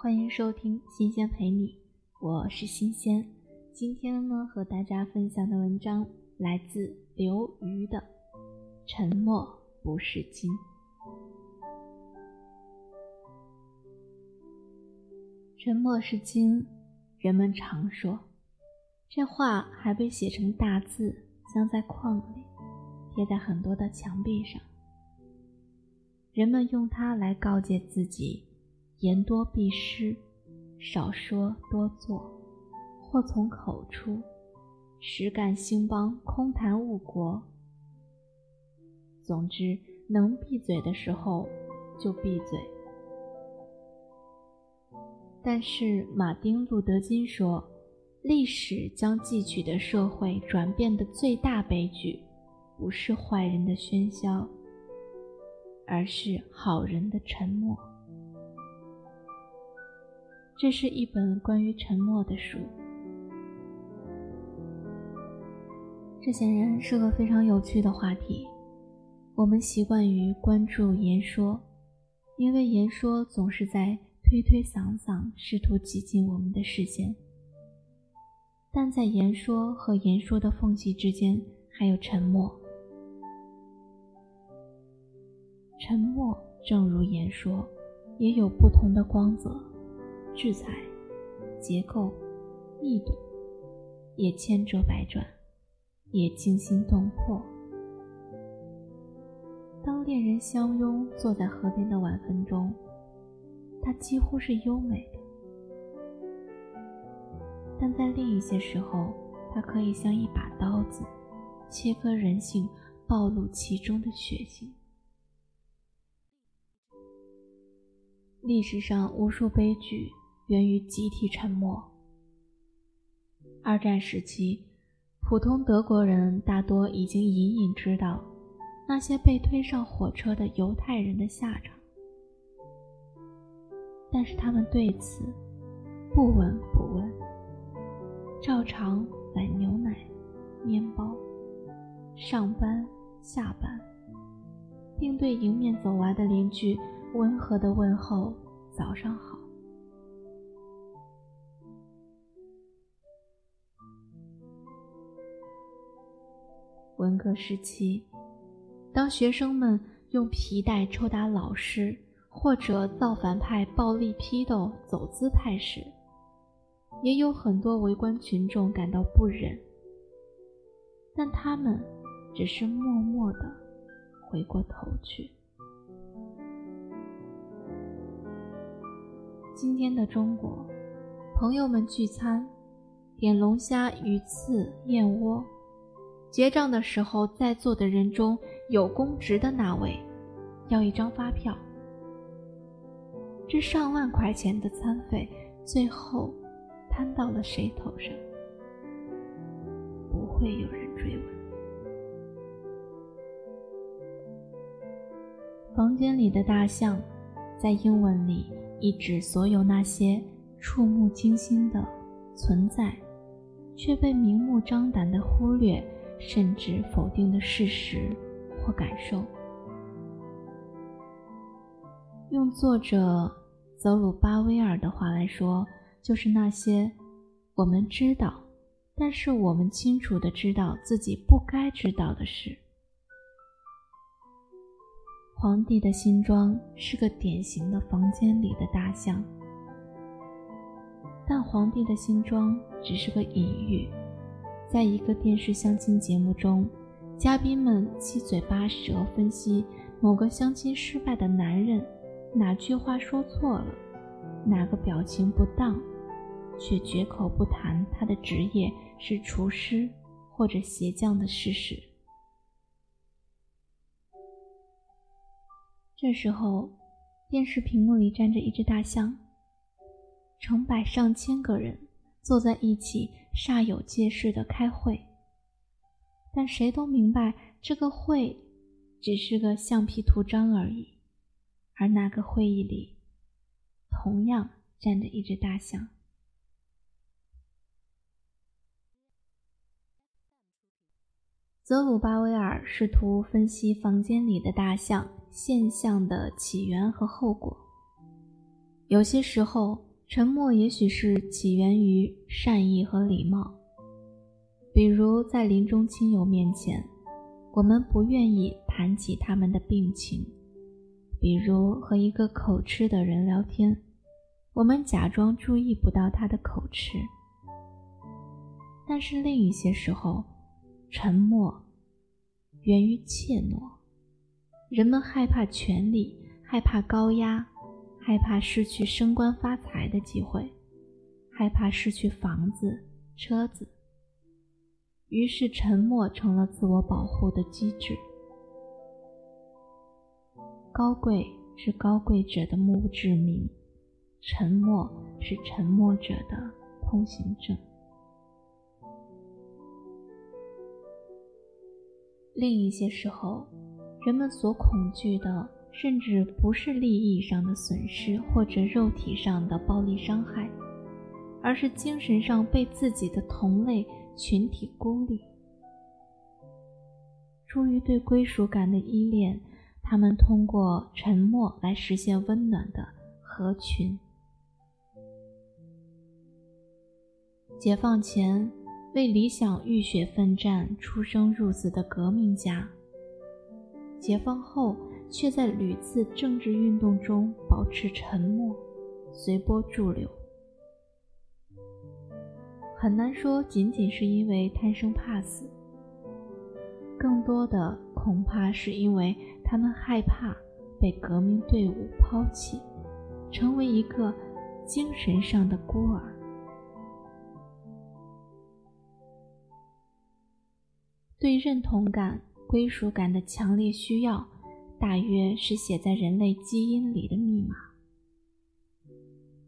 欢迎收听《新鲜陪你》，我是新鲜。今天呢，和大家分享的文章来自刘瑜的《沉默不是金》。沉默是金，人们常说，这话还被写成大字，镶在框里，贴在很多的墙壁上。人们用它来告诫自己：言多必失，少说多做，祸从口出，实干兴邦，空谈误国。总之，能闭嘴的时候就闭嘴。但是，马丁·路德·金说：“历史将记取的社会转变的最大悲剧，不是坏人的喧嚣。”而是好人的沉默。这是一本关于沉默的书。这显然是个非常有趣的话题。我们习惯于关注言说，因为言说总是在推推搡搡，试图挤进我们的视线。但在言说和言说的缝隙之间，还有沉默。沉默，正如言说，也有不同的光泽、质彩、结构、密度，也千折百转，也惊心动魄。当恋人相拥坐在河边的晚风中，它几乎是优美的；但在另一些时候，它可以像一把刀子，切割人性，暴露其中的血腥。历史上无数悲剧源于集体沉默。二战时期，普通德国人大多已经隐隐知道那些被推上火车的犹太人的下场，但是他们对此不闻不问，照常买牛奶、面包、上班、下班，并对迎面走来的邻居。温和的问候：“早上好。”文革时期，当学生们用皮带抽打老师，或者造反派暴力批斗走资派时，也有很多围观群众感到不忍，但他们只是默默的回过头去。今天的中国，朋友们聚餐，点龙虾、鱼翅、燕窝，结账的时候，在座的人中有公职的那位，要一张发票。这上万块钱的餐费，最后摊到了谁头上？不会有人追问。房间里的大象，在英文里。意指所有那些触目惊心的存在，却被明目张胆的忽略甚至否定的事实或感受。用作者泽鲁巴威尔的话来说，就是那些我们知道，但是我们清楚的知道自己不该知道的事。皇帝的新装是个典型的房间里的大象，但皇帝的新装只是个隐喻。在一个电视相亲节目中，嘉宾们七嘴八舌分析某个相亲失败的男人哪句话说错了，哪个表情不当，却绝口不谈他的职业是厨师或者鞋匠的事实。这时候，电视屏幕里站着一只大象。成百上千个人坐在一起，煞有介事的开会。但谁都明白，这个会只是个橡皮图章而已。而那个会议里，同样站着一只大象。泽鲁巴威尔试图分析房间里的大象。现象的起源和后果，有些时候沉默也许是起源于善意和礼貌，比如在临终亲友面前，我们不愿意谈起他们的病情；比如和一个口吃的人聊天，我们假装注意不到他的口吃。但是另一些时候，沉默源于怯懦，人们害怕权力，害怕高压。害怕失去升官发财的机会，害怕失去房子、车子，于是沉默成了自我保护的机制。高贵是高贵者的墓志铭，沉默是沉默者的通行证。另一些时候，人们所恐惧的。甚至不是利益上的损失或者肉体上的暴力伤害，而是精神上被自己的同类群体孤立。出于对归属感的依恋，他们通过沉默来实现温暖的合群。解放前为理想浴血奋战、出生入死的革命家，解放后。却在屡次政治运动中保持沉默，随波逐流。很难说仅仅是因为贪生怕死，更多的恐怕是因为他们害怕被革命队伍抛弃，成为一个精神上的孤儿。对认同感、归属感的强烈需要。大约是写在人类基因里的密码。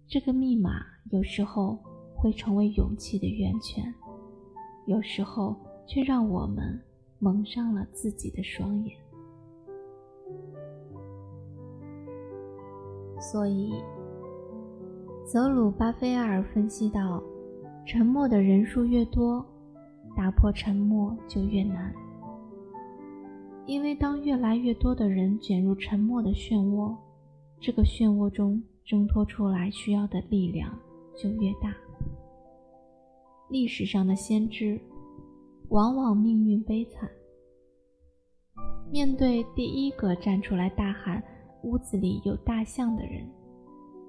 这个密码有时候会成为勇气的源泉，有时候却让我们蒙上了自己的双眼。所以，泽鲁巴菲尔分析到：沉默的人数越多，打破沉默就越难。因为当越来越多的人卷入沉默的漩涡，这个漩涡中挣脱出来需要的力量就越大。历史上的先知往往命运悲惨，面对第一个站出来大喊“屋子里有大象”的人，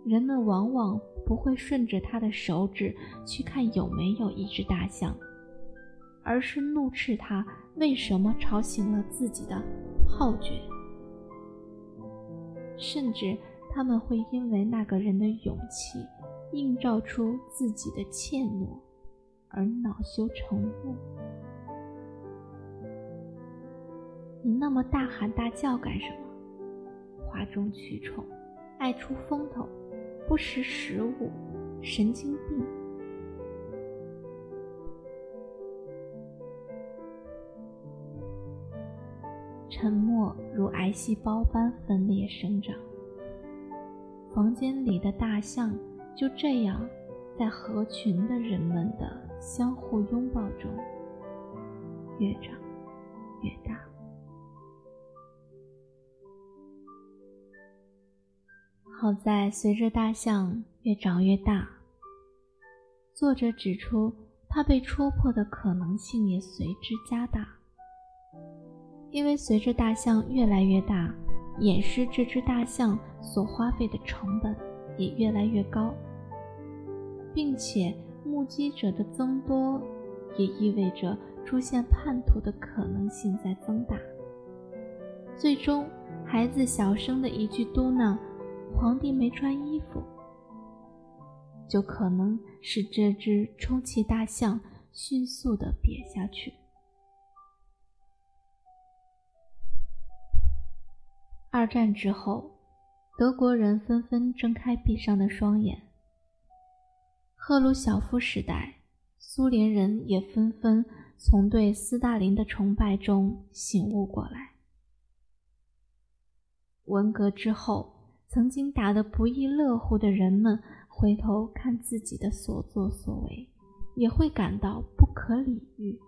人们往往不会顺着他的手指去看有没有一只大象。而是怒斥他为什么吵醒了自己的好觉，甚至他们会因为那个人的勇气映照出自己的怯懦而恼羞成怒。你那么大喊大叫干什么？哗众取宠，爱出风头，不识时务，神经病！沉默如癌细胞般分裂生长，房间里的大象就这样在合群的人们的相互拥抱中越长越大。好在随着大象越长越大，作者指出，它被戳破的可能性也随之加大。因为随着大象越来越大，掩饰这只大象所花费的成本也越来越高，并且目击者的增多，也意味着出现叛徒的可能性在增大。最终，孩子小声的一句嘟囔：“皇帝没穿衣服”，就可能使这只充气大象迅速的瘪下去。二战之后，德国人纷纷睁开闭上的双眼。赫鲁晓夫时代，苏联人也纷纷从对斯大林的崇拜中醒悟过来。文革之后，曾经打得不亦乐乎的人们，回头看自己的所作所为，也会感到不可理喻。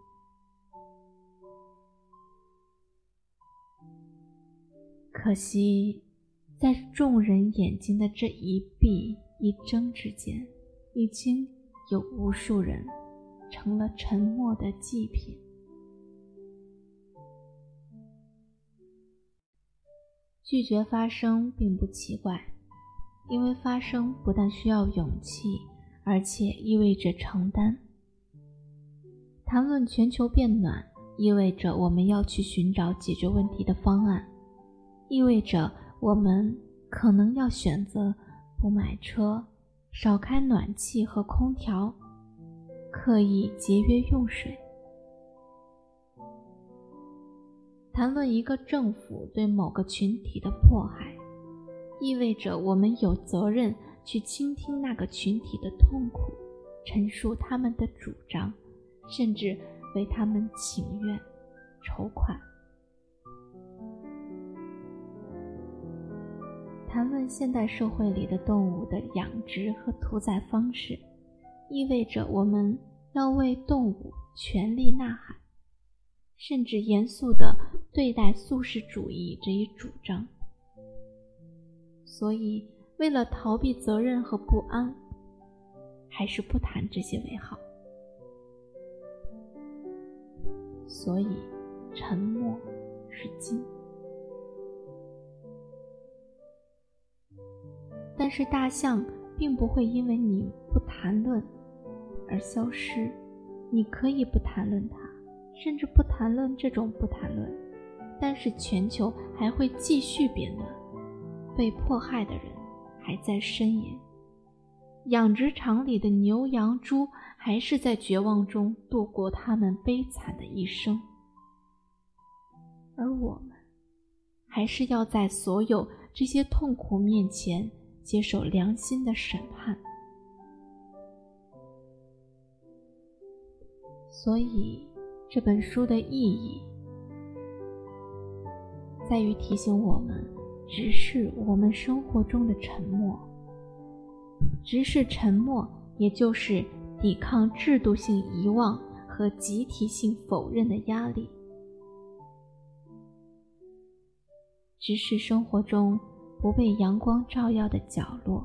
可惜，在众人眼睛的这一闭一睁之间，已经有无数人成了沉默的祭品。拒绝发声并不奇怪，因为发声不但需要勇气，而且意味着承担。谈论全球变暖，意味着我们要去寻找解决问题的方案，意味着我们可能要选择不买车、少开暖气和空调、刻意节约用水。谈论一个政府对某个群体的迫害，意味着我们有责任去倾听那个群体的痛苦，陈述他们的主张，甚至为他们请愿、筹款。谈论现代社会里的动物的养殖和屠宰方式，意味着我们要为动物全力呐喊。甚至严肃地对待素食主义这一主张，所以为了逃避责任和不安，还是不谈这些为好。所以，沉默是金。但是，大象并不会因为你不谈论而消失，你可以不谈论它。甚至不谈论这种不谈论，但是全球还会继续变暖，被迫害的人还在呻吟，养殖场里的牛羊猪还是在绝望中度过他们悲惨的一生，而我们还是要在所有这些痛苦面前接受良心的审判，所以。这本书的意义在于提醒我们，直视我们生活中的沉默。直视沉默，也就是抵抗制度性遗忘和集体性否认的压力。直视生活中不被阳光照耀的角落，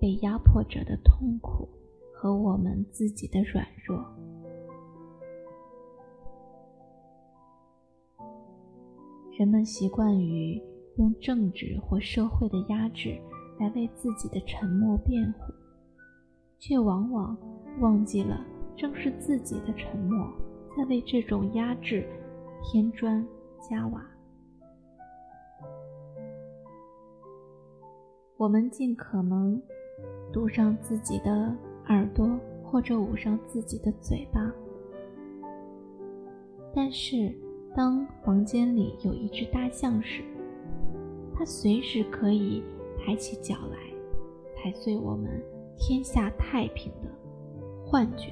被压迫者的痛苦和我们自己的软弱。人们习惯于用政治或社会的压制来为自己的沉默辩护，却往往忘记了，正是自己的沉默在为这种压制添砖加瓦。我们尽可能堵上自己的耳朵，或者捂上自己的嘴巴，但是。当房间里有一只大象时，它随时可以抬起脚来，踩碎我们天下太平的幻觉。